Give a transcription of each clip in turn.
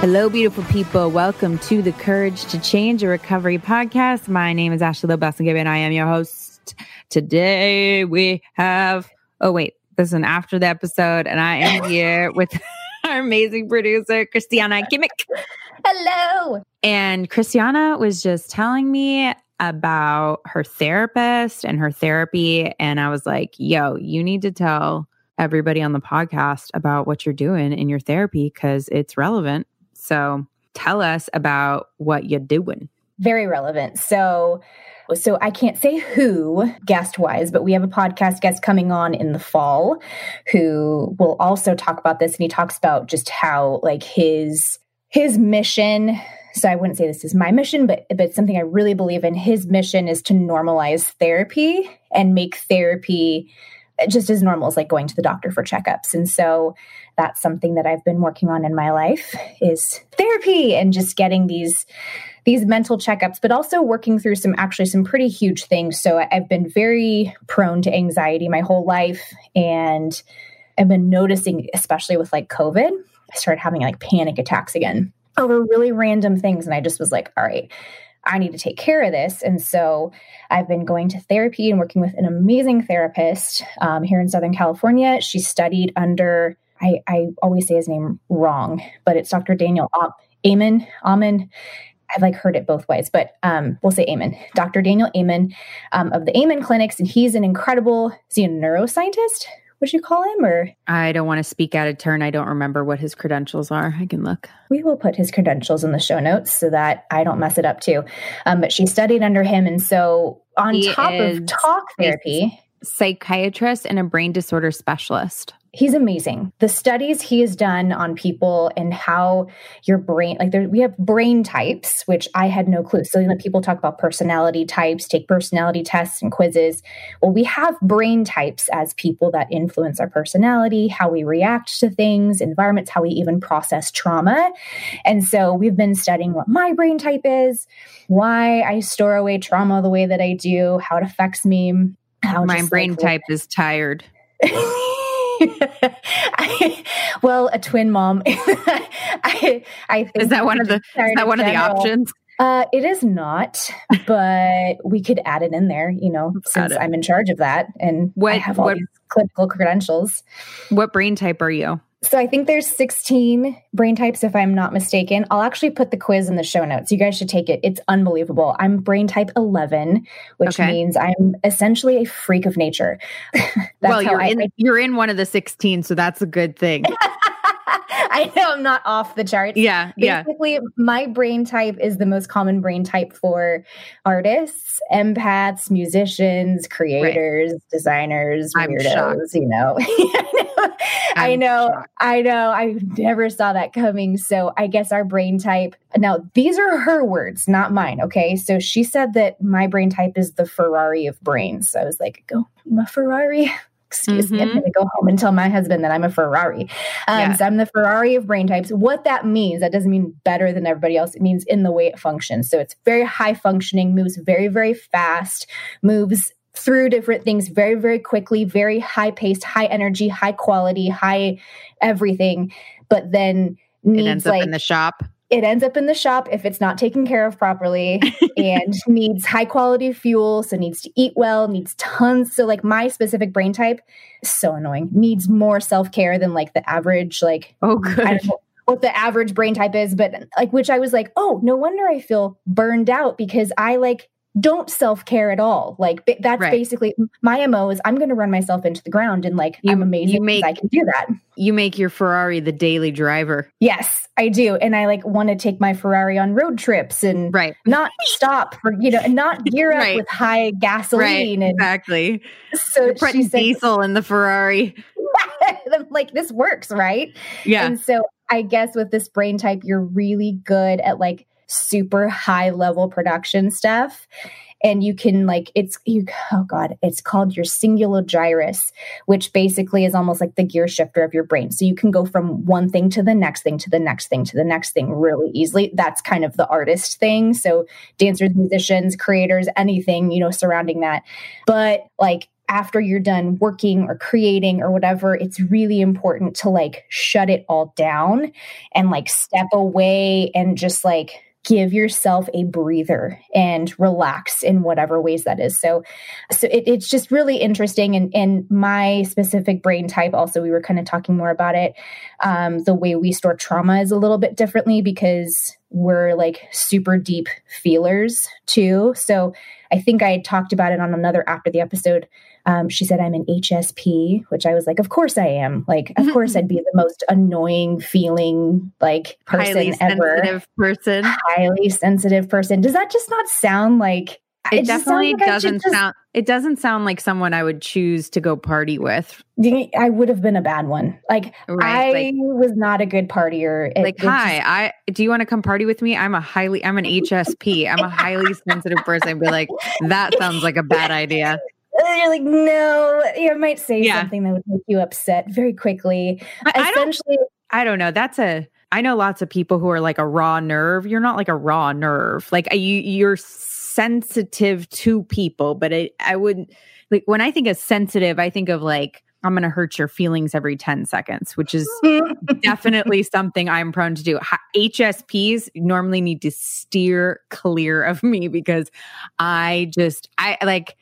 Hello, beautiful people. Welcome to the Courage to Change a Recovery podcast. My name is Ashley Lobelson and I am your host. Today we have, oh, wait, this is an after the episode, and I am here with our amazing producer, Christiana Kimmick. Hello. And Christiana was just telling me about her therapist and her therapy. And I was like, yo, you need to tell everybody on the podcast about what you're doing in your therapy because it's relevant so tell us about what you're doing. Very relevant. So, so I can't say who guest wise, but we have a podcast guest coming on in the fall who will also talk about this. And he talks about just how like his his mission so I wouldn't say this is my mission, but but something I really believe in. His mission is to normalize therapy and make therapy just as normal as like going to the doctor for checkups. And so that's something that I've been working on in my life is therapy and just getting these these mental checkups, but also working through some actually some pretty huge things. So I've been very prone to anxiety my whole life and I've been noticing especially with like COVID, I started having like panic attacks again over really random things and I just was like, all right, I need to take care of this. And so I've been going to therapy and working with an amazing therapist um, here in Southern California. She studied under, I, I, always say his name wrong, but it's Dr. Daniel Amen. Amen. I've like heard it both ways, but um, we'll say Amen. Dr. Daniel Amen um, of the Amen Clinics, and he's an incredible, is he a neuroscientist? would you call him or I don't want to speak out of turn. I don't remember what his credentials are. I can look. We will put his credentials in the show notes so that I don't mess it up too. Um, but she studied under him and so on he top of talk therapy, psychiatrist and a brain disorder specialist he's amazing. The studies he has done on people and how your brain, like there, we have brain types, which I had no clue. So you know, people talk about personality types, take personality tests and quizzes. Well, we have brain types as people that influence our personality, how we react to things, environments, how we even process trauma. And so we've been studying what my brain type is, why I store away trauma the way that I do, how it affects me. How my brain like, type is tired. I, well, a twin mom. I, I think is that one of the is that one of the options? Uh, it is not, but we could add it in there. You know, since I'm in charge of that, and what, I have all what, these clinical credentials. What brain type are you? So I think there's 16 brain types, if I'm not mistaken. I'll actually put the quiz in the show notes. You guys should take it. It's unbelievable. I'm brain type 11, which okay. means I'm essentially a freak of nature. well, you're I, in, you're in one of the 16, so that's a good thing. I know I'm not off the charts. Yeah. Basically, yeah. my brain type is the most common brain type for artists, empaths, musicians, creators, right. designers, I'm weirdos, shocked. you know. I know. I know. I never saw that coming. So I guess our brain type. Now, these are her words, not mine. Okay. So she said that my brain type is the Ferrari of brains. So I was like, go, I'm a Ferrari excuse mm-hmm. me, I'm mm-hmm. going to go home and tell my husband that I'm a Ferrari. Um, yeah. So I'm the Ferrari of brain types. What that means, that doesn't mean better than everybody else. It means in the way it functions. So it's very high functioning, moves very, very fast, moves through different things very, very quickly, very high paced, high energy, high quality, high everything. But then needs it ends like, up in the shop it ends up in the shop if it's not taken care of properly and needs high quality fuel so needs to eat well needs tons so like my specific brain type so annoying. Needs more self-care than like the average like oh good. what the average brain type is but like which i was like oh no wonder i feel burned out because i like don't self care at all. Like that's right. basically my mo is I'm going to run myself into the ground and like you, I'm amazing. You make, I can do that. You make your Ferrari the daily driver. Yes, I do, and I like want to take my Ferrari on road trips and right. not stop for you know and not gear up right. with high gasoline. Right. And exactly. So You're putting diesel in the Ferrari. like this works, right? Yeah. And so I guess with this brain type, you're really good at like super high level production stuff. And you can like it's you oh god it's called your cingulate gyrus which basically is almost like the gear shifter of your brain. So you can go from one thing to the next thing to the next thing to the next thing really easily. That's kind of the artist thing. So dancers musicians creators anything you know surrounding that. But like after you're done working or creating or whatever, it's really important to like shut it all down and like step away and just like give yourself a breather and relax in whatever ways that is. So, so it, it's just really interesting. And, and my specific brain type, also, we were kind of talking more about it. Um, the way we store trauma is a little bit differently because we're like super deep feelers too. So I think I talked about it on another after the episode um, she said, I'm an HSP, which I was like, of course I am. Like, of course I'd be the most annoying feeling like person highly ever. sensitive person. Highly sensitive person. Does that just not sound like it, it definitely like doesn't just, sound it doesn't sound like someone I would choose to go party with. I would have been a bad one. Like right, I like, was not a good partier. It, like, hi, just, I do you want to come party with me? I'm a highly I'm an HSP. I'm a highly sensitive person. I'd be like, that sounds like a bad idea. And you're like, no, you might say yeah. something that would make you upset very quickly. I, Essentially, I don't, I don't know. That's a I know lots of people who are like a raw nerve. You're not like a raw nerve. Like you, you're sensitive to people, but it, I wouldn't like when I think of sensitive, I think of like I'm going to hurt your feelings every 10 seconds, which is definitely something I'm prone to do. HSPs normally need to steer clear of me because I just, I like,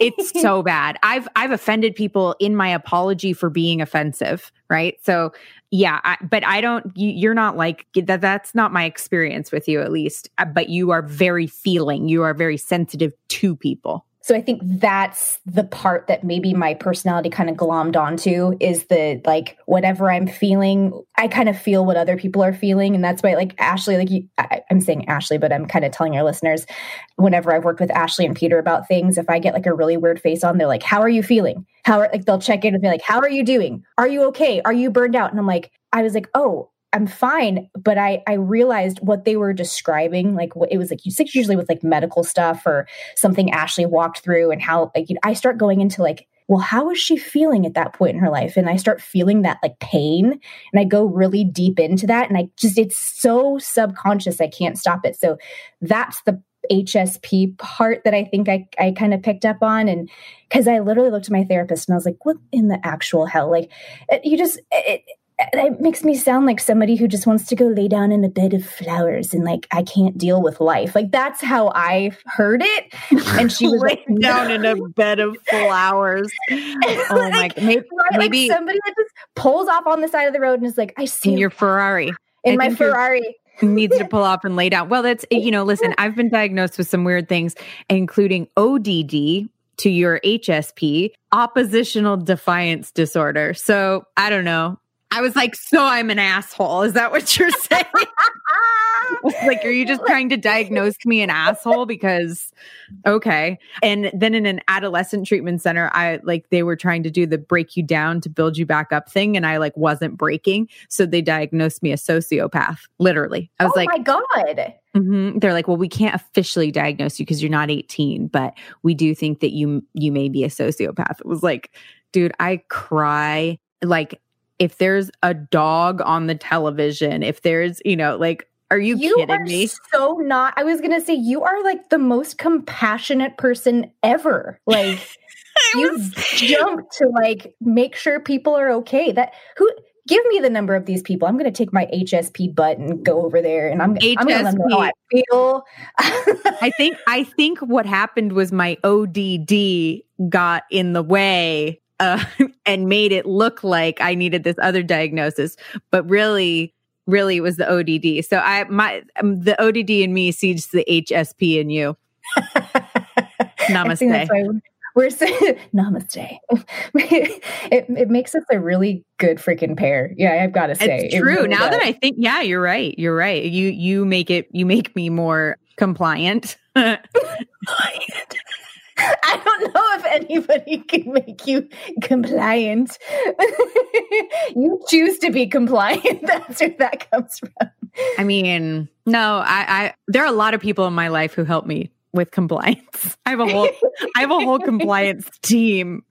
it's so bad. I've I've offended people in my apology for being offensive, right? So yeah, I, but I don't. You, are not like that. That's not my experience with you, at least. Uh, but you are very feeling. You are very sensitive to people. So I think that's the part that maybe my personality kind of glommed onto is the like whatever I'm feeling, I kind of feel what other people are feeling, and that's why like Ashley, like you, I, am saying Ashley, but I'm kind of telling our listeners, whenever I've worked with Ashley and Peter about things, if I get like a really weird face on, they're like, "How are you feeling?" How are like they'll check in with me like, "How are you doing? Are you okay? Are you burned out?" And I'm like, I was like, "Oh, I'm fine, but I I realized what they were describing, like what it was like. You usually with like medical stuff or something Ashley walked through, and how like you know, I start going into like, well, how is she feeling at that point in her life? And I start feeling that like pain, and I go really deep into that, and I just it's so subconscious, I can't stop it. So that's the HSP part that I think I, I kind of picked up on. And because I literally looked at my therapist and I was like, what in the actual hell? Like, eh, you just, eh, it, it makes me sound like somebody who just wants to go lay down in a bed of flowers and like I can't deal with life. Like that's how I heard it. And she was like down in a bed of flowers. oh like, my maybe, right, maybe like somebody that just pulls off on the side of the road and is like, I see in your Ferrari. In I my Ferrari. needs to pull off and lay down. Well, that's you know, listen, I've been diagnosed with some weird things, including ODD, to your HSP, oppositional defiance disorder. So I don't know. I was like, so I'm an asshole. Is that what you're saying? like, are you just trying to diagnose me an asshole? Because, okay. And then in an adolescent treatment center, I like they were trying to do the break you down to build you back up thing, and I like wasn't breaking. So they diagnosed me a sociopath, literally. I was oh like, my God. Mm-hmm. They're like, well, we can't officially diagnose you because you're not 18, but we do think that you you may be a sociopath. It was like, dude, I cry like if there's a dog on the television, if there's, you know, like, are you, you kidding me? So not. I was gonna say you are like the most compassionate person ever. Like you was... jump to like make sure people are okay. That who give me the number of these people. I'm going to take my HSP butt and go over there, and I'm, HSP. I'm going to let them know how I feel. I think I think what happened was my ODD got in the way uh, and made it look like I needed this other diagnosis, but really, really it was the ODD. So I my um, the ODD in me sees the HSP in you. Namaste. We're saying namaste. it, it makes us a really good freaking pair. Yeah, I've got to say. It's true. It really now does. that I think, yeah, you're right. You're right. You you make it you make me more compliant. I don't know if anybody can make you compliant. you choose to be compliant. That's where that comes from. I mean, no, I, I there are a lot of people in my life who help me with compliance. I have a whole I have a whole compliance team.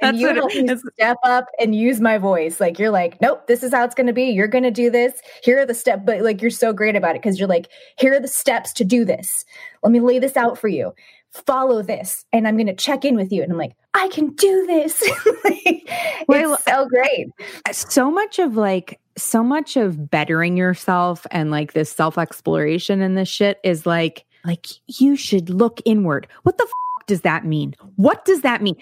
that's you what it, step up and use my voice. Like you're like, nope, this is how it's gonna be. You're gonna do this. Here are the steps, but like you're so great about it because you're like, here are the steps to do this. Let me lay this out for you follow this and I'm going to check in with you. And I'm like, I can do this. well, it's so great. Uh, so much of like, so much of bettering yourself and like this self exploration and this shit is like, like you should look inward. What the f- does that mean? What does that mean?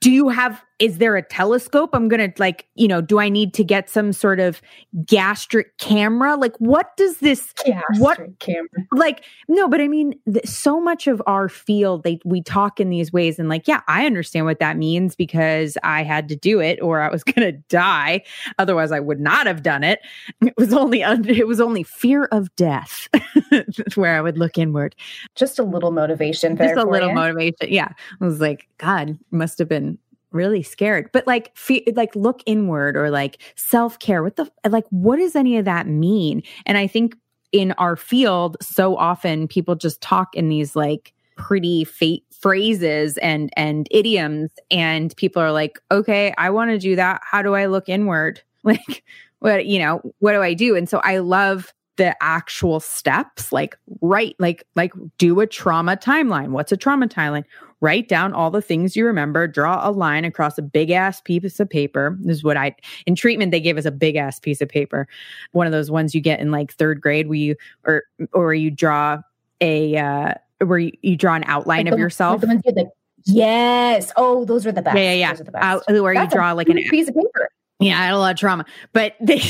Do you have is there a telescope? I'm gonna like you know do i need to get some sort of gastric camera? Like what does this gastric what camera. Like no but i mean th- so much of our field they we talk in these ways and like yeah i understand what that means because i had to do it or i was gonna die. Otherwise i would not have done it. It was only under, it was only fear of death where i would look inward. Just a little motivation just a little you. motivation yeah. I was like god must have been really scared. But like fe- like look inward or like self-care. What the like what does any of that mean? And i think in our field so often people just talk in these like pretty fate phrases and and idioms. And people are like okay i want to do that. How do i look inward? Like what you know what do i do? And so i love the actual steps like write like like do a trauma timeline what's a trauma timeline write down all the things you remember, draw a line across a big ass piece of paper. This is what I, in treatment, they gave us a big ass piece of paper. One of those ones you get in like third grade where you, or, or you draw a, uh, where you, you draw an outline Like of the- yourself. like the ones you, like, yes. Oh, those are the best. Yeah, yeah, yeah. Those are the best. Out, where That's you draw like an, piece of paper. yeah, I had a lot of trauma, but they,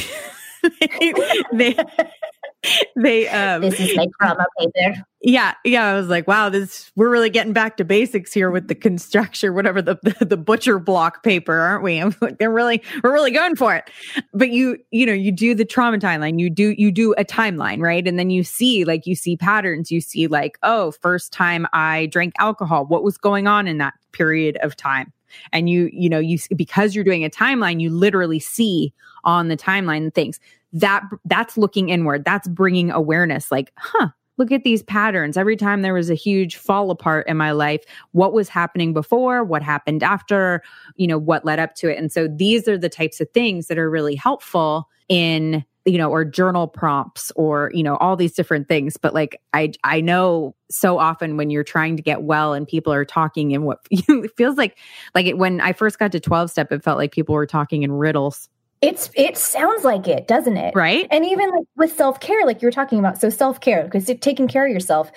they, they, um, This is my trauma paper. yeah, yeah. I was like, wow, this we're really getting back to basics here with the construction, whatever the, the the butcher block paper, aren't we? I'm like, they're really we're really going for it. But you, you know, you do the trauma timeline, you do you do a timeline, right? And then you see like you see patterns. You see like, oh, first time I drank alcohol, what was going on in that period of time? And you, you know, you because you're doing a timeline, you literally see on the timeline things that that's looking inward. That's bringing awareness. Like, huh, look at these patterns. Every time there was a huge fall apart in my life, what was happening before, what happened after, you know, what led up to it. And so these are the types of things that are really helpful in you know or journal prompts or you know all these different things. But like i i know so often when you're trying to get well and people are talking in what it feels like like it, when i first got to 12 step it felt like people were talking in riddles It's it sounds like it, doesn't it? right And even like with self care, like you were talking about, so self care, because taking care of yourself,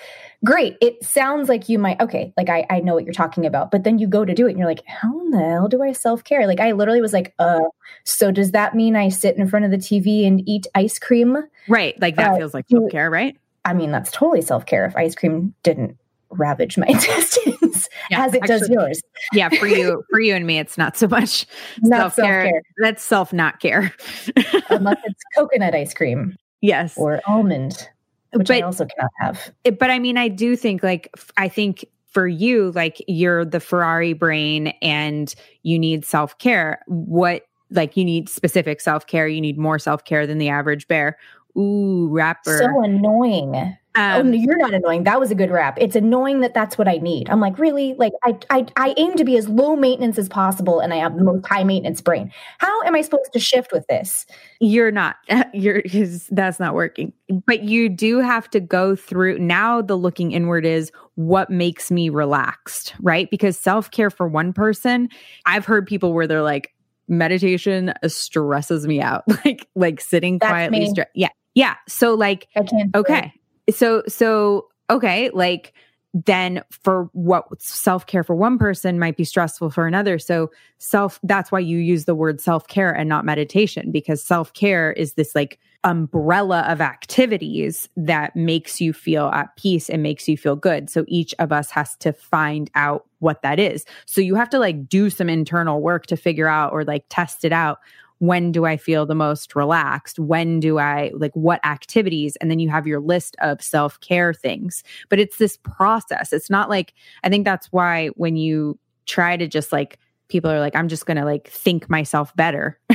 great. It sounds like you might, okay, like I, I know what you're talking about, but then you go to do it and you're like, how in the hell do I self care? Like I literally was like, uh, so does that mean I sit in front of the TV and eat ice cream? right like that Uh, feels like self-care right I mean, that's totally self care if ice cream didn't ravage my intestines as it does yours. yeah for you for you and me it's not so much Not self-care. self care that's self not care unless it's coconut ice cream yes or almond, which I But- also cannot have. it- but I mean, I do think like I think for you, like you're the Ferrari brain and you need self care. What like you need specific self care. You need more self care than the average bear. Ooh, rapper. So annoying. Oh, um, no, you're not annoying. That was a good rap. It's annoying that that's what I need. I'm like, really? Like, I, I, I aim to be as low maintenance as possible, and I have the most high maintenance brain. How am I supposed to shift with this? you're not. You're that's not working. But you do have to go through. Now the looking inward is what makes me relaxed, right? Because self care for one person, I've heard people where they're like, meditation stresses me out, like like sitting That's quietly. Stre- yeah, yeah. So like, I can't. do it. okay, so so okay, like then for what self care for one person might be stressful for another. So self that's why you use the word self care and not meditation because self care is this like umbrella of activities that makes you feel at peace and makes you feel good. So each of us has to find out what that is. So you have to like do some internal work to figure out or like test it out. When do I feel the most relaxed? When do I like what activities? And then you have your list of self care things. But it's this process. It's not like, I think that's why when you try to just like, people are like, I'm just going to like think myself better.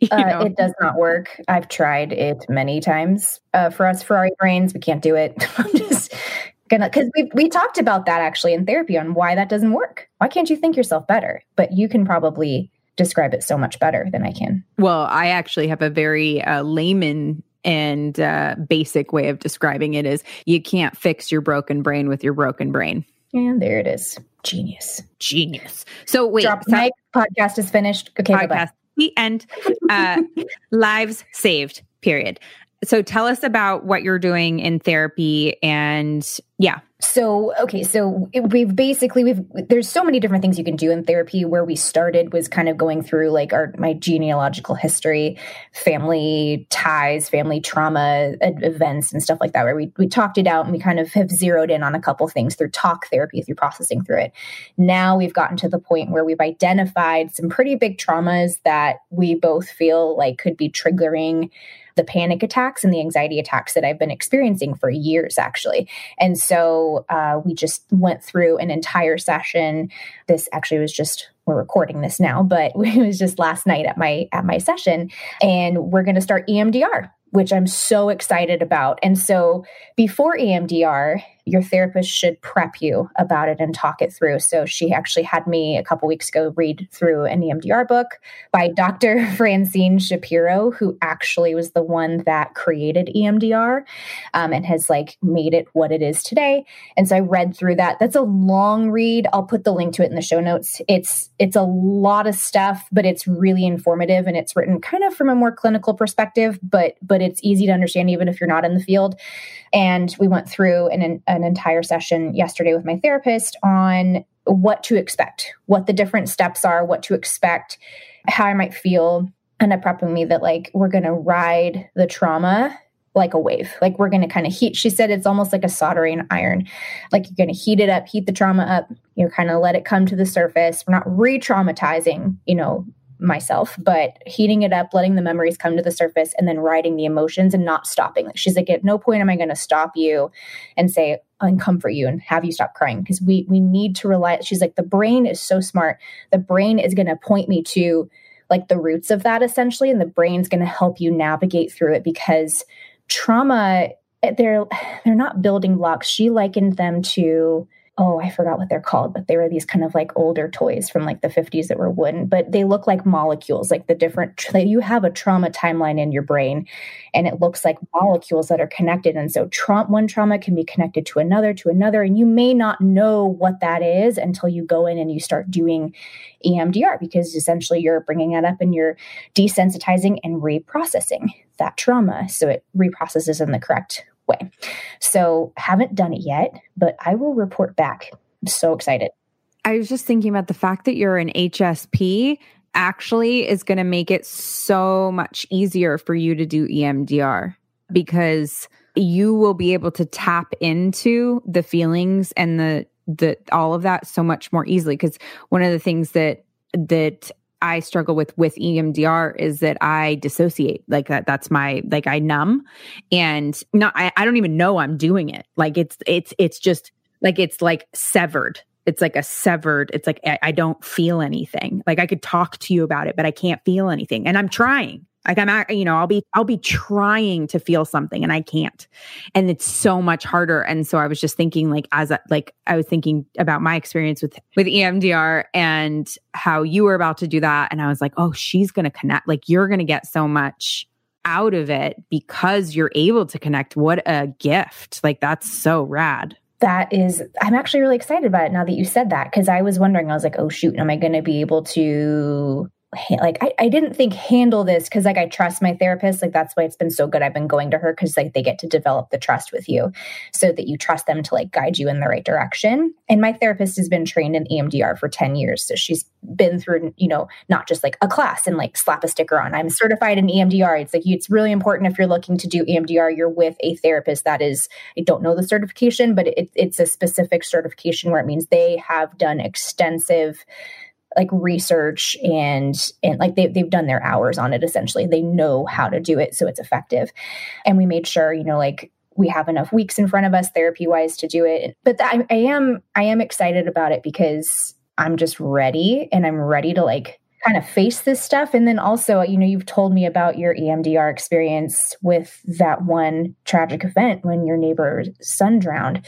you Uh, know? it does not work. I've tried it many times. Uh, for us Ferrari brains, we can't do it. I'm just gonna because we we talked about that actually in therapy on why that doesn't work. Why can't you think yourself better? But you can probably describe it so much better than I can. Well, I actually have a very uh, layman and uh, basic way of describing it is you can't fix your broken brain with your broken brain. And there it is. Genius. Genius. So wait, Drop mic. Podcast is finished. Okay, podcast. bye-bye. The end. Uh, lives saved. Period. So tell us about what you're doing in therapy, and yeah, So, okay, so we've basically we've there's so many different things you can do in therapy. Where we started was kind of going through like our my genealogical history, family ties, family trauma events and stuff like that where we we talked it out and we kind of have zeroed in on a couple things through talk therapy through processing through it. Now we've gotten to the point where we've identified some pretty big traumas that we both feel like could be triggering the panic attacks and the anxiety attacks that I've been experiencing for years actually. And so uh, we just went through an entire session. This actually was just we're recording this now, but it was just last night at my at my session, and we're going to start EMDR, which I'm so excited about. And so before EMDR, your therapist should prep you about it and talk it through. So she actually had me a couple weeks ago read through an EMDR book by Dr. Francine Shapiro, who actually was the one that created EMDR um, and has like made it what it is today. And so I read through that. That's a long read. I'll put the link to it in the show notes. It's it's a lot of stuff, but it's really informative and it's written kind of from a more clinical perspective, but but it's easy to understand even if you're not in the field. And we went through an an entire session yesterday with my therapist on what to expect, what the different steps are, what to expect, how I might feel, and up prepping me that like we're gonna ride the trauma like a wave. Like we're gonna kind of heat. She said it's almost like a soldering iron. Like you're gonna heat it up, heat the trauma up, you know, kind of let it come to the surface. We're not re-traumatizing, you know, myself, but heating it up, letting the memories come to the surface, and then writing the emotions and not stopping. Like she's like, at no point am I gonna stop you and say and comfort you and have you stop crying because we we need to rely. She's like, the brain is so smart. The brain is gonna point me to like the roots of that essentially, and the brain's gonna help you navigate through it because trauma eh, they're they're not building blocks she likened them to oh i forgot what they're called but they were these kind of like older toys from like the 50s that were wooden but they look like molecules like the different you have a trauma timeline in your brain and it looks like molecules that are connected and so tra- one trauma can be connected to another to another and you may not know what that is until you go in and you start doing EMDR because essentially you're bringing that up and you're desensitizing and reprocessing that trauma so it reprocesses in the correct way. So, haven't done it yet, but I will report back. I'm so excited. I was just thinking about the fact that you're an HSP actually is going to make it so much easier for you to do EMDR because you will be able to tap into the feelings and the the all of that so much more easily because one of the things that that I struggle with with EMDR is that I dissociate like that that's my like I numb and not I, I don't even know I'm doing it. Like it's it's it's just like it's like severed. It's like a severed it's like I, I don't feel anything. Like i could talk to you about it but i can't feel anything. And i'm trying like i'm you know i'll be i'll be trying to feel something and i can't. And it's so much harder. And so i was just thinking like as a, like i was thinking about my experience with with emdr and how you were about to do that. And i was like oh she's gonna connect like you're gonna get so much out of it because you're able to connect. What a gift. Like that's so rad. That is, I'm actually really excited about it now that you said that because I was wondering, I was like, oh, shoot, am I going to be able to like I, I didn't think handle this because like I trust my therapist. Like that's why it's been so good. I've been going to her because like they get to develop the trust with you so that you trust them to like guide you in the right direction. And my therapist has been trained in EMDR for 10 years. So she's been through, you know, not just like a class and like slap a sticker on. I'm certified in EMDR. It's like it's really important if you're looking to do EMDR, you're with a therapist that is, I don't know the certification, but it, it's a specific certification where it means they have done extensive like research and and like they, they've done their hours on it essentially. They know how to do it so it's effective. And we made sure you know like we have enough weeks in front of us therapy wise to do it. But I, I am i am excited about it because i'm just ready and i'm ready to like kind of face this stuff. And then also you know you've told me about your emdr experience with that one tragic event when your neighbor's son drowned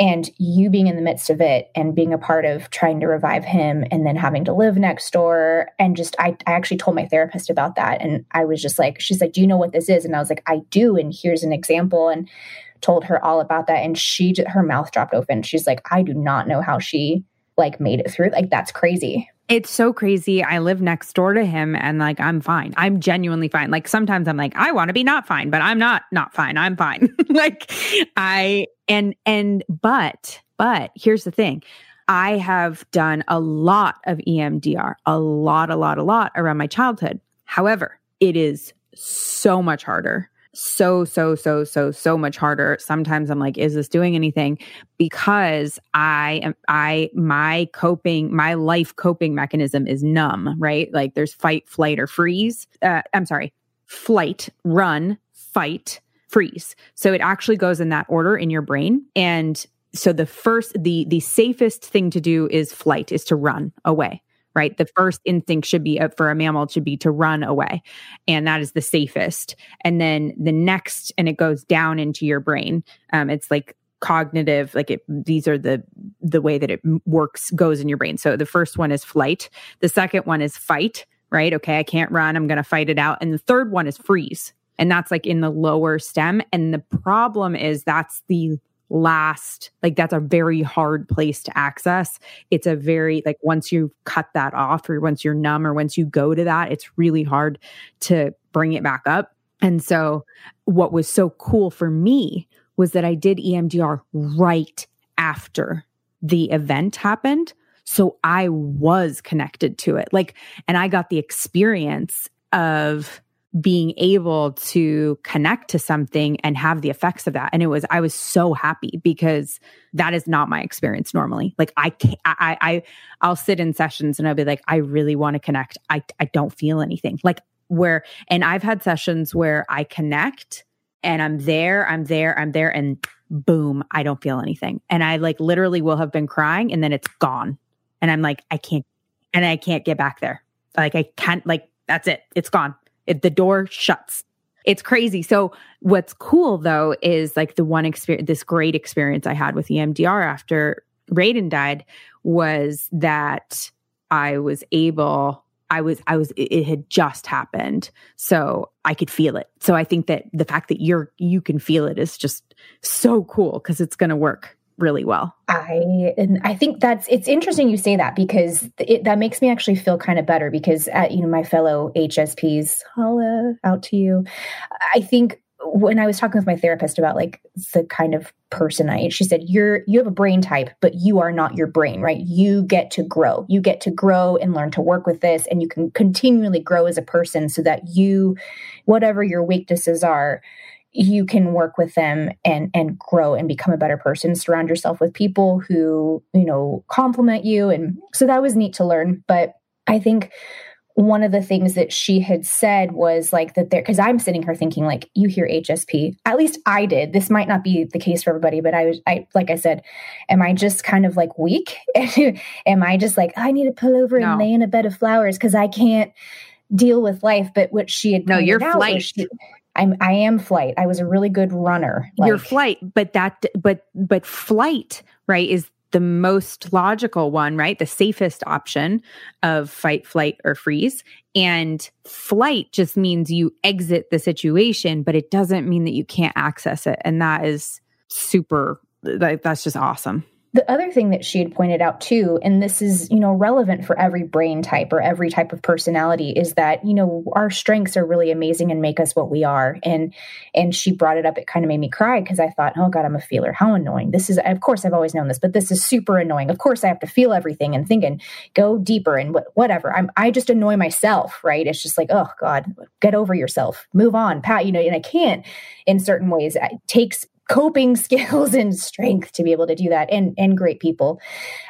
and you being in the midst of it and being a part of trying to revive him and then having to live next door. And just I, I actually told my therapist about that. And i was just like she's like do you know what this is? And i was like i do. And here's an example. And told her all about that. And she her mouth dropped open. She's like i do not know how she like made it through. Like that's crazy it's so crazy. I live next door to him and like I'm fine. I'm genuinely fine. Like sometimes I'm like I want to be not fine, but I'm not not fine. I'm fine. like I and and but but here's the thing. I have done a lot of EMDR, a lot a lot a lot around my childhood. However, it is so much harder so so so so so much harder. Sometimes i'm like is this doing anything? Because i am i my coping my life coping mechanism is numb right? Like there's fight flight or freeze uh, i'm sorry flight run fight freeze. So it actually goes in that order in your brain. And so the first the the safest thing to do is flight is to run away right? The first instinct should be uh, for a mammal should be to run away. And that is the safest. And then the next, and it goes down into your brain. Um, it's like cognitive like it these are the the way that it works goes in your brain so the first one is flight the second one is fight right okay i can't run i'm going to fight it out and the third one is freeze and that's like in the lower stem and the problem is that's the last like that's a very hard place to access. It's a very like once you cut that off or once you're numb or once you go to that it's really hard to bring it back up. And so what was so cool for me was that I did EMDR right after the event happened. So I was connected to it. Like and I got the experience of being able to connect to something and have the effects of that. And it was i was so happy because that is not my experience normally. Like i can't i i i'll sit in sessions and i'll be like i really want to connect. I i don't feel anything. Like where and i've had sessions where i connect and i'm there i'm there i'm there and boom i don't feel anything. And i like literally will have been crying and then it's gone. And i'm like i can't and i can't get back there. Like i can't like that's it. It's gone it, the door shuts. It's crazy. So what's cool though is like the one experience, this great experience I had with EMDR after Raiden died was that I was able I was I was it had just happened. So I could feel it. So I think that the fact that you're you can feel it is just so cool cuz it's going to work really well. I and I think that's it's interesting you say that because it, that makes me actually feel kind of better because at, uh, you know my fellow HSPs, holla out to you. I think when I was talking with my therapist about like the kind of person I she said, You're you have a brain type, but you are not your brain, right? You get to grow. You get to grow and learn to work with this, and you can continually grow as a person so that you, whatever your weaknesses are, you can work with them and and grow and become a better person. Surround yourself with people who you know compliment you. And so that was neat to learn. But i think one of the things that she had said was like that there because i'm sitting here thinking like you hear hsp at least i did. This might not be the case for everybody but i was i like i said am i just kind of like weak? Am i just like i need to pull over no. and lay in a bed of flowers because i can't deal with life? But what she had no you're flight she, I'm I am flight. I was a really good runner. Like, Your flight, but that but but flight, right, is the most logical one, right? The safest option of fight, flight, or freeze. And flight just means you exit the situation, but it doesn't mean that you can't access it. And that is super, like, that's just awesome. The other thing that she had pointed out too, and this is, you know, relevant for every brain type or every type of personality, is that, you know, our strengths are really amazing and make us what we are. And and she brought it up, it kind of made me cry because I thought, oh God, I'm a feeler. How annoying. This is of course I've always known this, but this is super annoying. Of course I have to feel everything and think and go deeper and whatever. I'm I just annoy myself, right? It's just like, oh God, get over yourself. Move on. Pat, you know, and I can't in certain ways. It takes coping skills and strength to be able to do that and and great people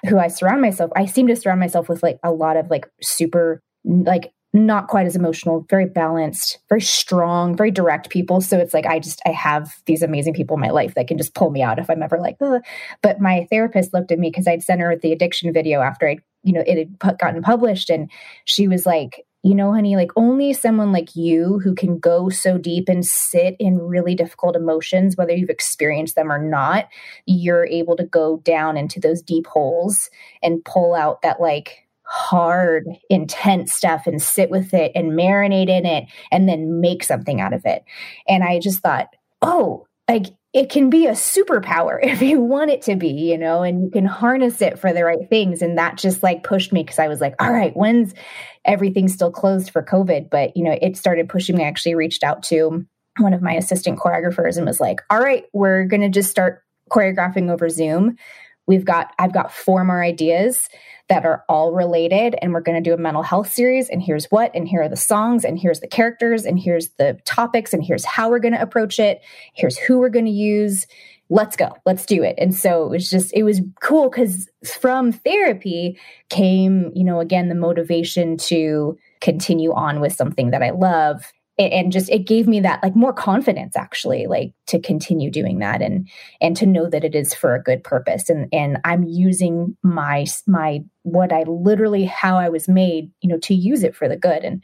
who I surround myself I seem to surround myself with like a lot of like super like not quite as emotional very balanced very strong very direct people so it's like I just I have these amazing people in my life that can just pull me out if I'm ever like Ugh. but my therapist looked at me because I'd sent her the addiction video after I you know it had gotten published and she was like you know, honey, like only someone like you who can go so deep and sit in really difficult emotions, whether you've experienced them or not, you're able to go down into those deep holes and pull out that like hard, intense stuff and sit with it and marinate in it and then make something out of it. And I just thought, oh, like it can be a superpower if you want it to be, you know, and you can harness it for the right things. And that just like pushed me because I was like, all right, when's everything still closed for COVID? But, you know, it started pushing me. I actually reached out to one of my assistant choreographers and was like, all right, we're going to just start choreographing over Zoom. We've got, I've got four more ideas that are all related and we're going to do a mental health series and here's what and here are the songs and here's the characters and here's the topics and here's how we're going to approach it. Here's who we're going to use. Let's go. Let's do it. And so it was just it was cool cuz from therapy came you know again the motivation to continue on with something that I love and just it gave me that like more confidence actually like to continue doing that and and to know that it is for a good purpose. And and i'm using my my what i literally how i was made you know to use it for the good. And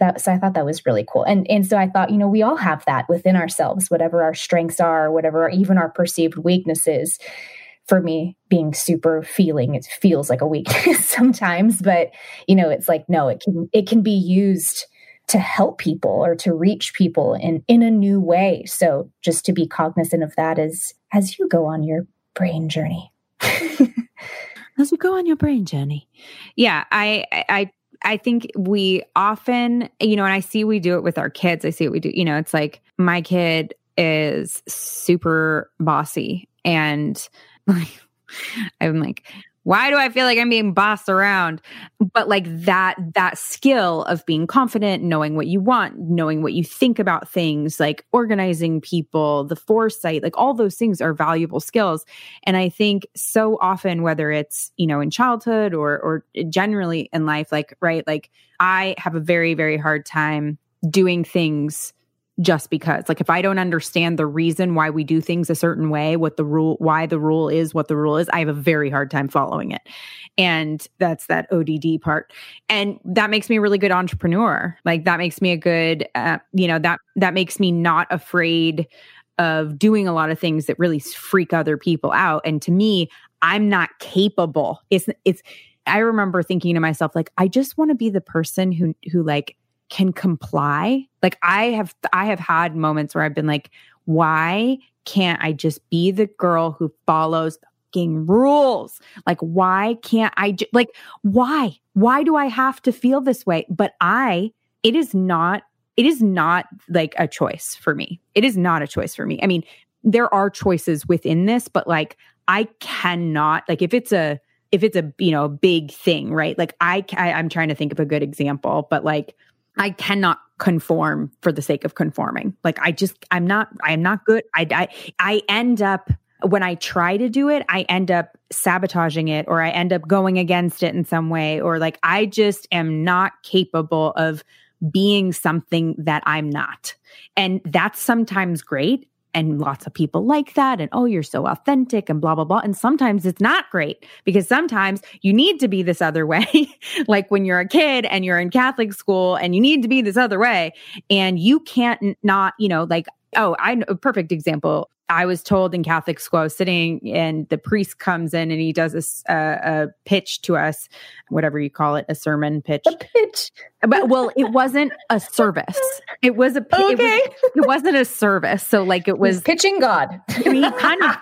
that so i thought that was really cool. And and so i thought you know we all have that within ourselves whatever our strengths are whatever even our perceived weaknesses. For me being super feeling it feels like a weakness sometimes but you know it's like no it can it can be used to help people or to reach people in in a new way so just to be cognizant of that as as you go on your brain journey as you go on your brain journey yeah i i I think we often, you know, and I see we do it with our kids. I see what we do. You know, it's like my kid is super bossy and like I'm like, why do I feel like I'm being bossed around? But like that, that skill of being confident, knowing what you want, knowing what you think about things, like organizing people, the foresight, like all those things are valuable skills. And I think so often, whether it's, you know, in childhood or, or generally in life, like, right, like I have a very, very hard time doing things just because. Like if i don't understand the reason why we do things a certain way what the rule why the rule is what the rule is i have a very hard time following it. And that's that odd part. And that makes me a really good entrepreneur. Like that makes me a good uh, you know that that makes me not afraid of doing a lot of things that really freak other people out. And to me i'm not capable. It's it's i remember thinking to myself like i just want to be the person who who like can comply. Like I have I have had moments where I've been like, why can't I just be the girl who follows rules? Like why can't I ju- like why? Why do I have to feel this way? But I it is not it is not like a choice for me. It is not a choice for me. I mean, there are choices within this, but like I cannot like if it's a if it's a you know big thing, right? Like I, I I'm trying to think of a good example, but like I cannot conform for the sake of conforming. Like I just I'm not I'm not good. I I I end up when I try to do it, I end up sabotaging it or I end up going against it in some way or like I just am not capable of being something that I'm not. And that's sometimes great and lots of people like that and oh you're so authentic and blah blah blah. And sometimes it's not great because sometimes you need to be this other way. Like when you're a kid and you're in catholic school and you need to be this other way and you can't not you know like oh i know perfect example I was told in Catholic school, I was sitting and the priest comes in and he does a, a, a, pitch to us, whatever you call it, a sermon pitch. A pitch. But well, it wasn't a service. It was a okay. It, was, not a service. So like it was He's pitching God. he kind of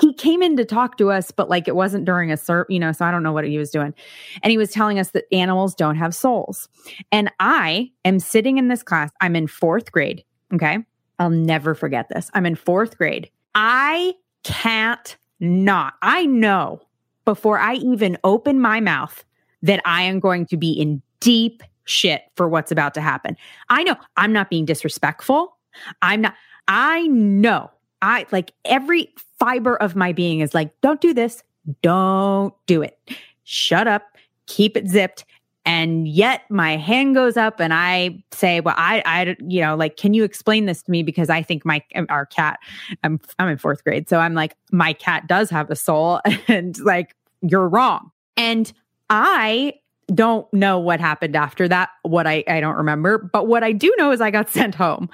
he came in to talk to us, but like it wasn't during a serve, you know. So I don't know what he was doing, and he was telling us that animals don't have souls. And I am sitting in this class. I'm in fourth grade. Okay I'll never forget this. I'm in fourth grade. I can't not. I know before I even open my mouth that I am going to be in deep shit for what's about to happen. I know I'm not being disrespectful. I'm not, I know I like every fiber of my being is like, don't do this. Don't do it. Shut up. Keep it zipped and yet my hand goes up and i say well i i you know like can you explain this to me? Because i think my our cat i'm i'm in fourth grade so i'm like my cat does have a soul and like you're wrong. And i don't know what happened after that what i i don't remember but what i do know is i got sent home.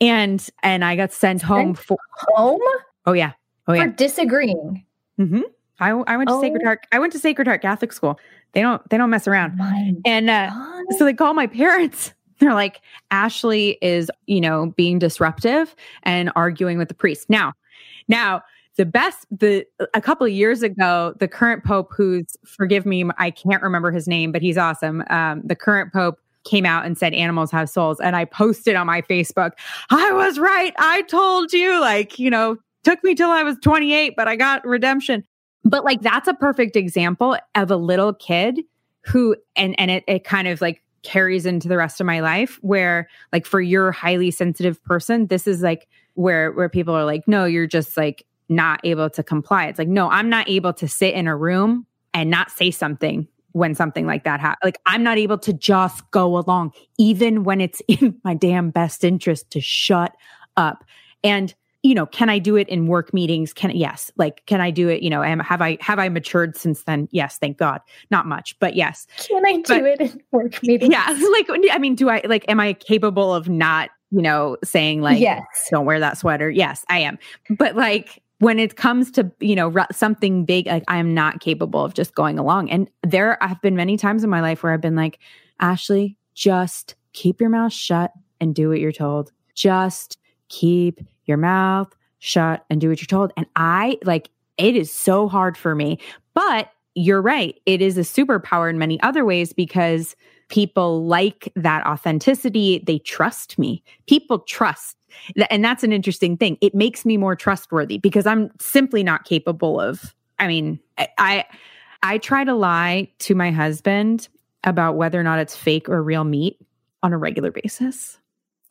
And and i got sent home for home? Oh yeah. Oh yeah. for disagreeing. Mm-hmm I, I went to oh. Sacred Heart. I went to Sacred Heart Catholic School. They don't they don't mess around. My and uh, so they call my parents. They're like, Ashley is, you know, being disruptive and arguing with the priest. Now, Now, the best the a couple of years ago the current pope who's forgive me i can't remember his name but he's awesome um, the current pope came out and said animals have souls and i posted on my facebook i was right i told you like you know took me till i was 28 but i got redemption but like that's a perfect example of a little kid who and and it, it kind of like carries into the rest of my life where like for your highly sensitive person this is like where where people are like no you're just like not able to comply. It's like, no, I'm not able to sit in a room and not say something when something like that happens. Like, I'm not able to just go along, even when it's in my damn best interest to shut up. And, you know, can I do it in work meetings? Can yes, like, can I do it? You know, am, have I have I matured since then? Yes, thank God. Not much, but yes. Can I do it in work meetings? Yeah, like, I mean, do I like? Am I capable of not? You know, saying like, yes, don't wear that sweater. Yes, I am. But like, when it comes to you know something big like i am not capable of just going along and there have been many times in my life where i've been like ashley just keep your mouth shut and do what you're told just keep your mouth shut and do what you're told. And i like it is so hard for me. But you're right. It is a superpower in many other ways because people like that authenticity. They trust me. People trust. And that's an interesting thing. It makes me more trustworthy because I'm simply not capable of, I mean, I, I try to lie to my husband about whether or not it's fake or real meat on a regular basis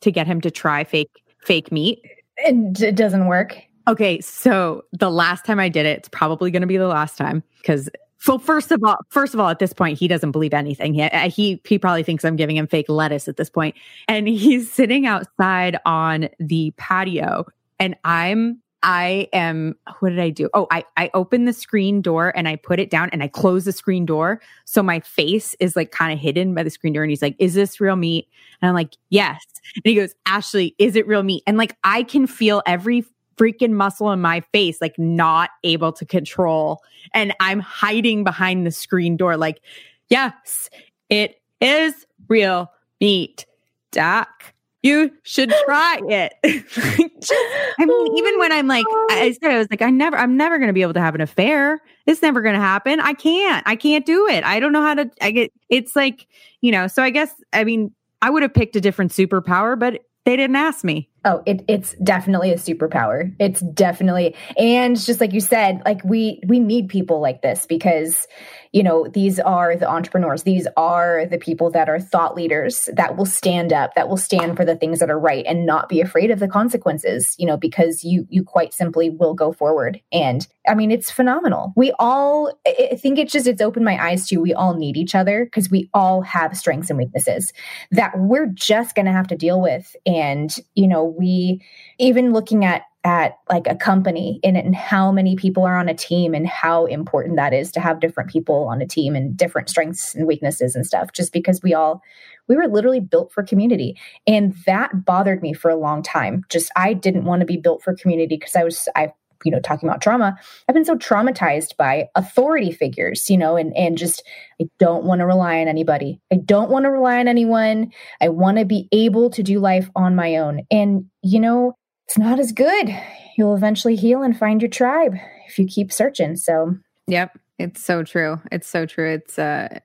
to get him to try fake fake meat. It doesn't work. Okay, so the last time I did it, it's probably going to be the last time because well, first of all, first of all, at this point, he doesn't believe anything. He, uh, he he probably thinks I'm giving him fake lettuce at this point, and he's sitting outside on the patio, and I'm I am. What did I do? Oh, I I open the screen door and I put it down and I close the screen door, so my face is like kind of hidden by the screen door. And he's like, "Is this real meat?" And I'm like, "Yes." And he goes, "Ashley, is it real meat?" And like I can feel every freaking muscle in my face, like not able to control. And I'm hiding behind the screen door, like, yes, it is real meat. Doc, you should try it. Just, I mean, oh even when I'm like, I said, I was like, I never, I'm never going to be able to have an affair. It's never going to happen. I can't, I can't do it. I don't know how to, I get, it's like, you know, so I guess, I mean, I would have picked a different superpower, but they didn't ask me. Oh, it, it's definitely a superpower. It's definitely, and just like you said, like we we need people like this because you know, these are the entrepreneurs. These are the people that are thought leaders that will stand up, that will stand for the things that are right and not be afraid of the consequences, you know, because you you quite simply will go forward. And I mean, it's phenomenal. We all I think it's just it's opened my eyes to we all need each other because we all have strengths and weaknesses that we're just going to have to deal with. And, you know, we even looking at at like a company and, and how many people are on a team and how important that is to have different people on a team and different strengths and weaknesses and stuff just because we all we were literally built for community. And that bothered me for a long time. Just i didn't want to be built for community because i was i you know talking about trauma i've been so traumatized by authority figures you know and and just i don't want to rely on anybody. I don't want to rely on anyone. I want to be able to do life on my own. And you know it's not as good. You'll eventually heal and find your tribe if you keep searching. So, yep, it's so true. It's so true. It's uh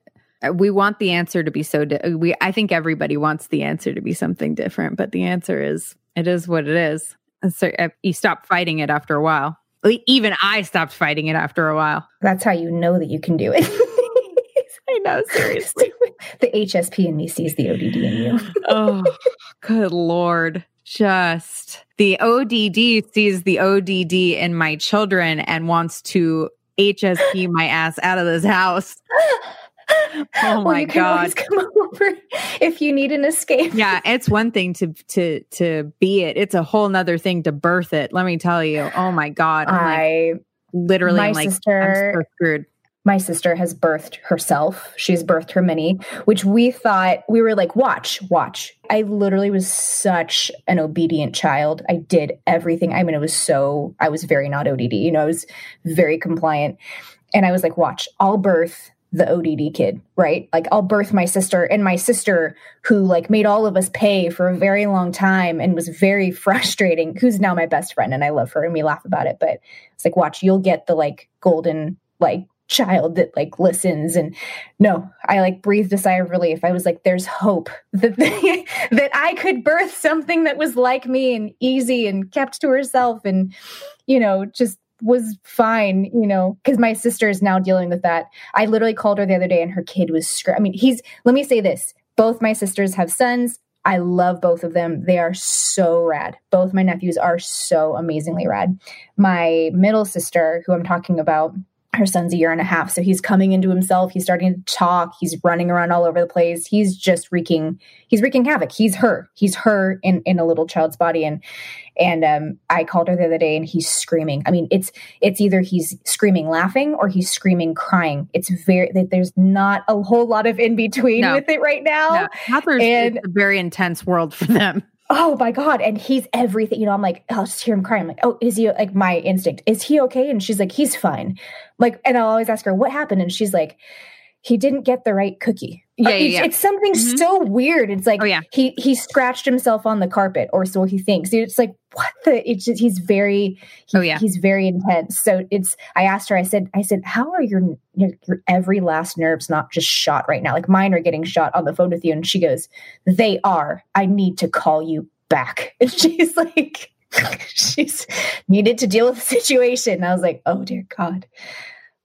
we want the answer to be so di- we I think everybody wants the answer to be something different, but the answer is it is what it is. So uh, you stop fighting it after a while. Even I stopped fighting it after a while. That's how you know that you can do it. I know, seriously. the HSP in me sees the ODD in you. oh, good lord just the ODD sees the ODD in my children and wants to HSP my ass out of this house. Oh well, my god! come over if you need an escape. yeah, it's one thing to to to be it. It's a whole nother thing to birth it. Let me tell you. Oh my god! I'm I like, literally my like sister, I'm so screwed my sister has birthed herself. She's birthed her mini, which we thought we were like, watch, watch. I literally was such an obedient child. I did everything. I mean, it was so, I was very not ODD, you know, I was very compliant. And I was like, watch, I'll birth the ODD kid, right? Like I'll birth my sister and my sister who like made all of us pay for a very long time and was very frustrating, who's now my best friend and I love her and we laugh about it, but it's like watch, you'll get the like golden like child that like listens and no i like breathed a sigh of relief i was like there's hope that that i could birth something that was like me and easy and kept to herself and you know just was fine, you know, because my sister is now dealing with that. I literally called her the other day and her kid was, scr- I mean, he's, let me say this both my sisters have sons. I love both of them. They are so rad. Both my nephews are so amazingly rad. My middle sister, who I'm talking about, her son's a year and a half so he's coming into himself. He's starting to talk. He's running around all over the place. He's just wreaking he's wreaking havoc. He's her. He's her in in a little child's body. And and um i called her the other day and he's screaming. I mean it's it's either he's screaming laughing or he's screaming crying. It's very there's not a whole lot of in between no. with it right now. No. and, it's a very intense world for them oh my god. And he's everything. You know i'm like oh, i'll just hear him crying. I'm like oh is he like my instinct? Is he okay? And she's like he's fine. Like and i'll always ask her what happened? And she's like he didn't get the right cookie yeah, yeah, yeah. It's something mm-hmm. so weird. It's like oh, yeah. he he scratched himself on the carpet, or so he thinks. It's like what the? It's just he's very he, oh yeah he's very intense. So it's. I asked her. I said I said how are your, your your every last nerves not just shot right now? Like mine are getting shot on the phone with you. And she goes, they are. I need to call you back. And she's like, she's needed to deal with the situation. And I was like, oh dear God.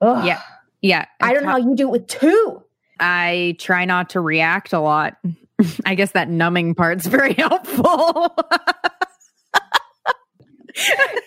Oh. Yeah. Yeah. I don't know how you do it with two. I try not to react a lot. I guess that numbing part's very helpful.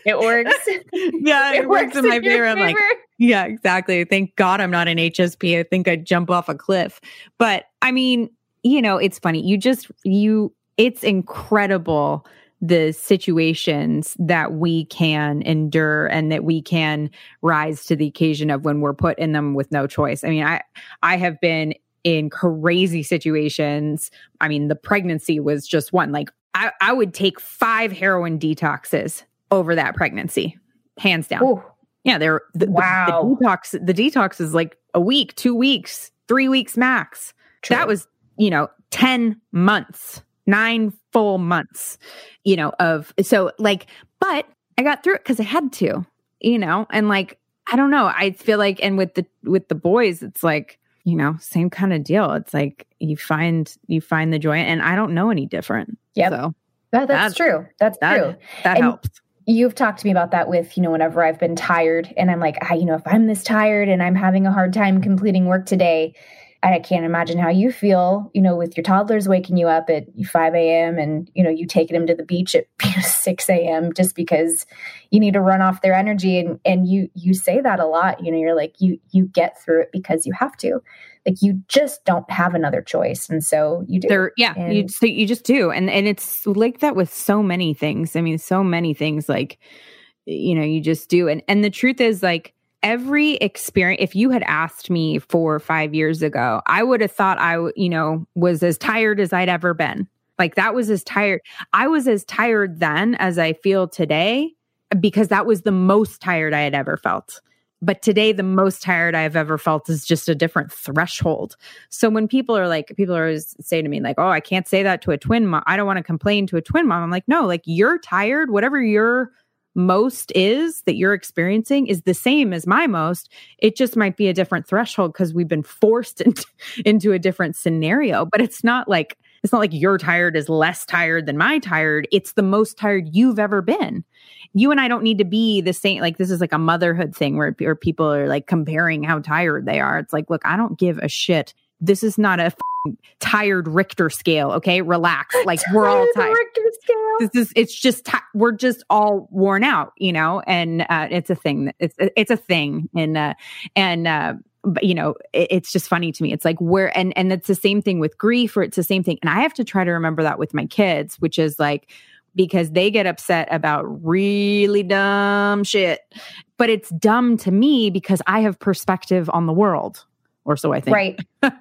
it works. Yeah, it, it works, works, in my favor. I'm like, yeah, exactly. Thank God I'm not an HSP. I think I'd jump off a cliff. But I mean, you know, it's funny. You just you it's incredible the situations that we can endure and that we can rise to the occasion of when we're put in them with no choice. I mean, I I have been in crazy situations. I mean, the pregnancy was just one. Like I, I would take five heroin detoxes over that pregnancy, hands down. Ooh. Yeah, they're the, wow. The, the, detox. The detox is like a week, two weeks, three weeks max. True. That was you know ten months nine full months, you know, of so like, but I got through it because I had to, you know, and like, I don't know. I feel like, and with the, with the boys, it's like, you know, same kind of deal. It's like you find, you find the joy and I don't know any different. Yeah. So that, that's that, true. That's that, true. That and helps. You've talked to me about that with, you know, whenever I've been tired and I'm like, ah, you know, if I'm this tired and I'm having a hard time completing work today, I can't imagine how you feel, you know, with your toddlers waking you up at 5 a.m. and, you know, you taking them to the beach at 6 a.m. just because you need to run off their energy. And, and you, you say that a lot, you know, you're like, you, you get through it because you have to, like, you just don't have another choice. And so you do. There, yeah, and, you just, you just do. And, and it's like that with so many things. I mean, so many things like, you know, you just do. And, and the truth is like, every experience if you had asked me four or five years ago i would have thought i you know was as tired as i'd ever been. Like that was as tired i was as tired then as i feel today because that was the most tired i had ever felt. But today the most tired i've ever felt is just a different threshold. So when people are like people are always say to me like oh i can't say that to a twin mom. I don't want to complain to a twin mom. I'm like no like you're tired whatever you're most is that you're experiencing is the same as my most. It just might be a different threshold because we've been forced into, into a different scenario. But it's not like it's not like your tired is less tired than my tired. It's the most tired you've ever been. You and I don't need to be the same. Like this is like a motherhood thing where, where people are like comparing how tired they are. It's like, look, I don't give a shit. This is not a tired Richter scale. Okay, relax. Like tired we're all tired. Richter scale. This is. It's just we're just all worn out. You know, and uh, it's a thing. It's it's a thing. And uh, and uh, but you know, it, it's just funny to me. It's like where and and it's the same thing with grief, or it's the same thing. And I have to try to remember that with my kids, which is like because they get upset about really dumb shit. But it's dumb to me because I have perspective on the world or so I think. Right.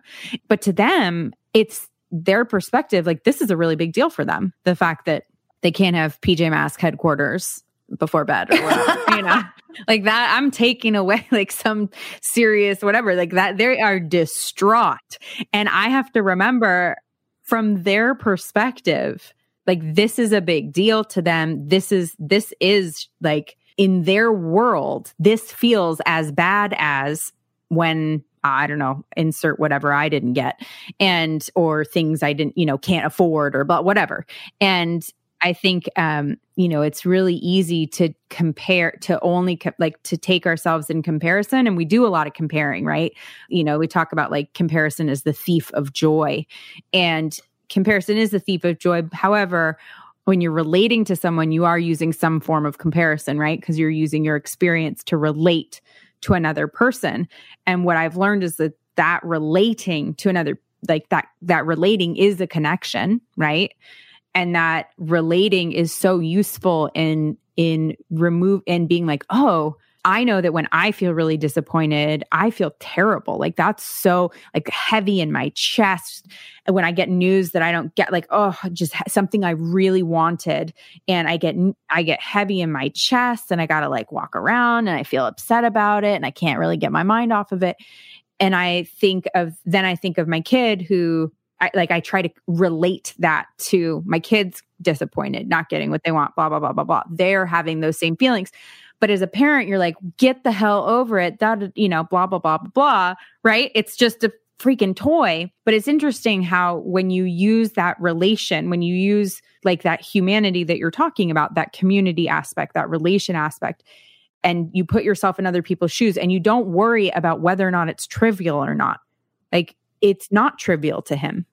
but to them, it's their perspective. Like this is a really big deal for them. The fact that they can't have PJ Mask headquarters before bed or whatever, you know, like that. I'm taking away like some serious whatever, like that. They are distraught. And I have to remember from their perspective, like this is a big deal to them. This is, this is like in their world, this feels as bad as when I don't know, insert whatever I didn't get and or things I didn't, you know, can't afford or but whatever. And I think um, you know, it's really easy to compare to only co- like to take ourselves in comparison and we do a lot of comparing, right? You know, we talk about like comparison is the thief of joy and comparison is the thief of joy. However, when you're relating to someone, you are using some form of comparison, right? Because you're using your experience to relate to another person. And what I've learned is that that relating to another like that that relating is a connection, right? And that relating is so useful in in remove and being like, "Oh, I know that when I feel really disappointed, I feel terrible. Like that's so like heavy in my chest. When I get news that I don't get like, oh, just something I really wanted and I get I get heavy in my chest and I got to like walk around and I feel upset about it and I can't really get my mind off of it. And I think of then I think of my kid who I, like I try to relate that to my kids disappointed, not getting what they want, blah blah blah blah blah. They're having those same feelings. But as a parent, you're like, get the hell over it. That, you know, blah, blah, blah, blah, blah. Right. It's just a freaking toy. But it's interesting how when you use that relation, when you use like that humanity that you're talking about, that community aspect, that relation aspect, and you put yourself in other people's shoes and you don't worry about whether or not it's trivial or not. Like it's not trivial to him.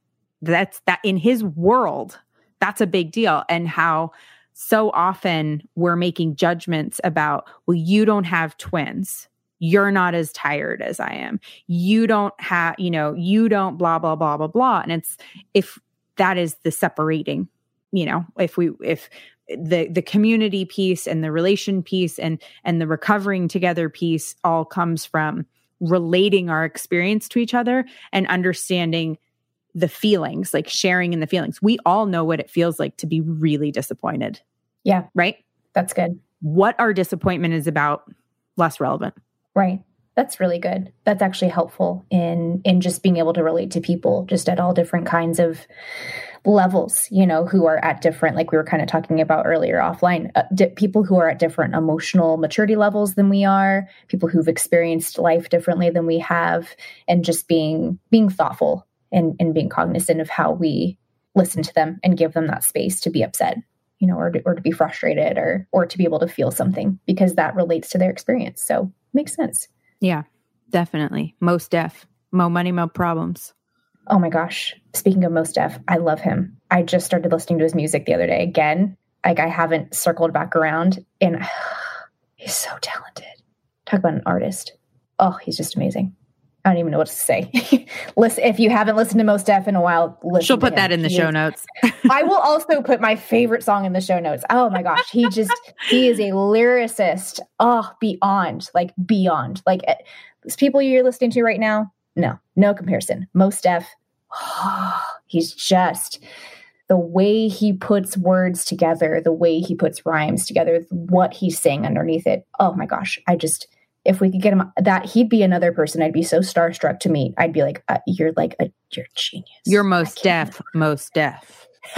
That's that in his world, that's a big deal. And how so often we're making judgments about, well, you don't have twins. You're not as tired as I am. You don't have, you know, you don't blah, blah, blah, blah, blah. And it's if that is the separating, you know, if we, if the the community piece and the relation piece and and the recovering together piece all comes from relating our experience to each other and understanding the feelings, like sharing in the feelings. We all know what it feels like to be really disappointed. Yeah. Right? That's good. What our disappointment is about, less relevant. Right. That's really good. That's actually helpful in in just being able to relate to people just at all different kinds of levels, you know, who are at different like we were kind of talking about earlier offline, uh, di- people who are at different emotional maturity levels than we are, people who've experienced life differently than we have and just being being thoughtful and, and being cognizant of how we listen to them and give them that space to be upset you know or to, or to be frustrated or or to be able to feel something because that relates to their experience. So makes sense. Yeah definitely. Mos Def mo money mo problems. Oh my gosh. Speaking of Mos Def i love him. I just started listening to his music the other day again. Like i haven't circled back around and he's so talented. Talk about an artist. Oh he's just amazing I don't even know what to say. listen, if you haven't listened to Mos Def in a while, listen. She'll put that in the he show is, notes. I will also put my favorite song in the show notes. Oh my gosh, he just he is a lyricist. Oh, beyond like beyond like uh, people you're listening to right now. No, no comparison. Mos Def. Oh, he's just the way he puts words together, the way he puts rhymes together, what he's saying underneath it. Oh my gosh, I just if we could get him that he'd be another person i'd be so starstruck to meet. I'd be like uh, you're like a you're genius. You're most deaf most deaf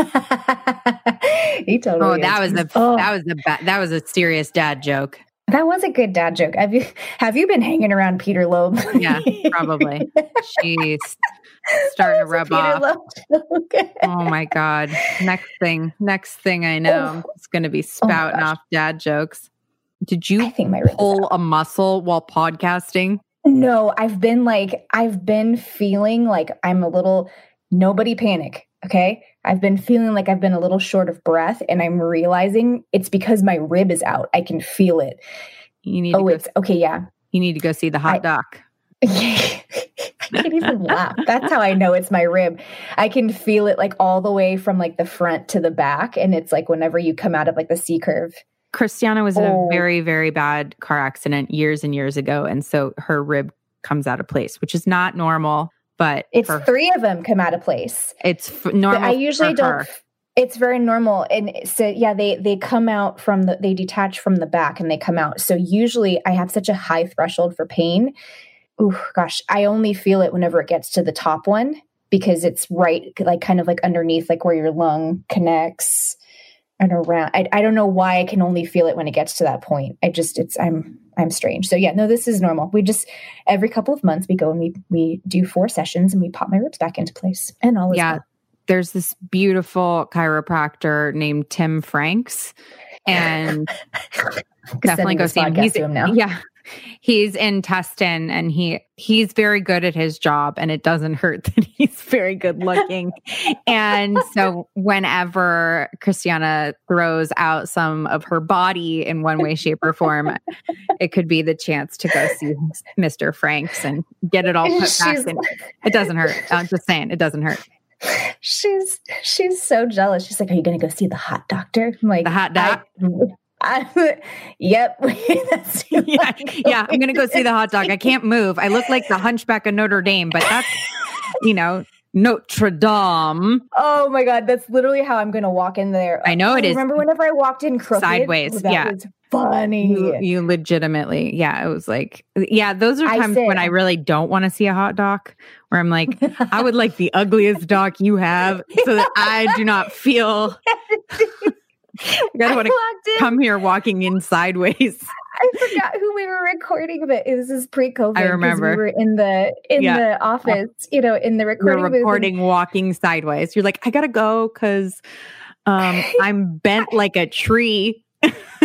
he totally oh that was a oh. that was a ba- that was a serious dad joke. That was a good dad joke. Have you have you been hanging around peter loeb? Yeah probably. She's starting to rub off. Oh my god. Next thing next thing i know oh. it's going to be oh spouting oh off dad jokes did you I think my pull a muscle while podcasting? No, I've been like, I've been feeling like I'm a little, nobody panic. Okay. I've been feeling like I've been a little short of breath and I'm realizing it's because my rib is out. I can feel it. You need oh, it's okay. Yeah. You need to go see the hot I, doc. I can't even laugh. That's how I know it's my rib. I can feel it like all the way from like the front to the back. And it's like whenever you come out of like the C curve, Christiana was in oh. a very, very bad car accident years and years ago. And so her rib comes out of place, which is not normal, but it's three of them come out of place. It's f- normal. I usually don't. Her. It's very normal. And so yeah, they they come out from the they detach from the back and they come out. So usually I have such a high threshold for pain. Oh gosh, I only feel it whenever it gets to the top one because it's right like kind of like underneath like where your lung connects and around I, I don't know why i can only feel it when it gets to that point. I just it's i'm i'm strange. So yeah no this is normal. We just every couple of months we go and we we do four sessions and we pop my ribs back into place and all yeah. there's this beautiful chiropractor named tim franks and definitely go see him. He's, him now. Yeah, he's in Tustin and he he's very good at his job and it doesn't hurt that he's very good looking. and so whenever Christiana throws out some of her body in one way, shape, or form, it could be the chance to go see Mr. Franks and get it all put she's, back in. It doesn't hurt. I'm just saying it doesn't hurt. She's she's so jealous. She's like, "Are you going to go see the hot doctor?" I'm like, "The hot doc." I, yep. yeah, yeah, I'm going to go see the hot dog. I can't move. I look like the hunchback of Notre Dame, but that's, you know, Notre Dame. Oh my God. That's literally how I'm going to walk in there. I know it is. Remember whenever I walked in crooked? Sideways. yeah. It's funny. You, you, legitimately. Yeah. It was like, yeah, those are times when I really don't want to see a hot dog where I'm like, I would like the ugliest dog you have so that I do not feel. I gotta want to come here walking in sideways. I forgot who we were recording, but it was this pre-COVID. I remember we were in the in yeah. the office, you know, in the recording. We're recording and- walking sideways. You're like, I gotta go because um, I'm bent like a tree.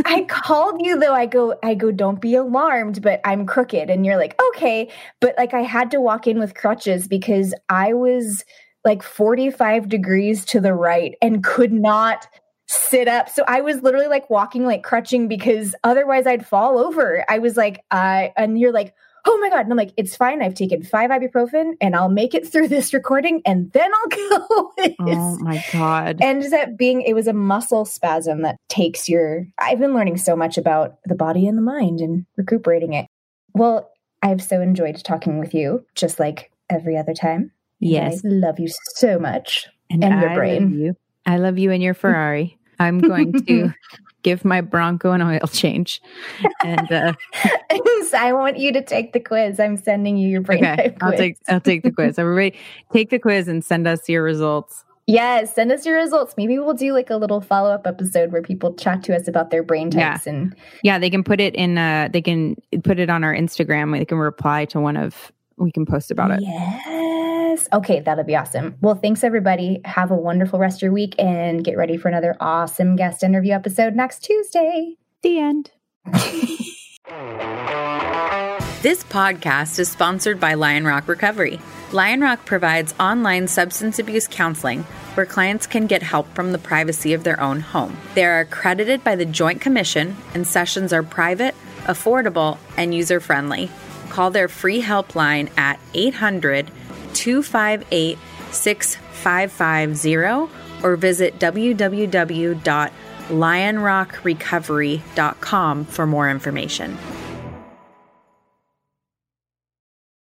I called you though. I go, I go, don't be alarmed, but I'm crooked. And you're like, okay. But like I had to walk in with crutches because I was like 45 degrees to the right and could not sit up. So I was literally like walking, like crutching because otherwise I'd fall over. I was like, I, and you're like, oh my God. And I'm like, it's fine. I've taken five ibuprofen and I'll make it through this recording and then I'll go. oh my God. And that being, it was a muscle spasm that takes your, I've been learning so much about the body and the mind and recuperating it. Well, I've so enjoyed talking with you, just like every other time. Yes. I love you so much. And, and your brain. Love you. I love you and your Ferrari. I'm going to give my Bronco an oil change. And uh, I want you to take the quiz. I'm sending you your brain okay, I'll take I'll take the quiz. Everybody take the quiz and send us your results. Yes, send us your results. Maybe we'll do like a little follow up episode where people chat to us about their brain types yeah. and yeah, they can put it in. Uh, they can put it on our Instagram. They can reply to one of. We can post about it. Yes. Okay, that'll be awesome. Well, thanks everybody. Have a wonderful rest of your week and get ready for another awesome guest interview episode next Tuesday. The end. This podcast is sponsored by Lion Rock Recovery. Lion Rock provides online substance abuse counseling where clients can get help from the privacy of their own home. They are accredited by the Joint Commission, and sessions are private, affordable, and user friendly. Call their free helpline at 800 258 6550 or visit www.lionrockrecovery.com for more information.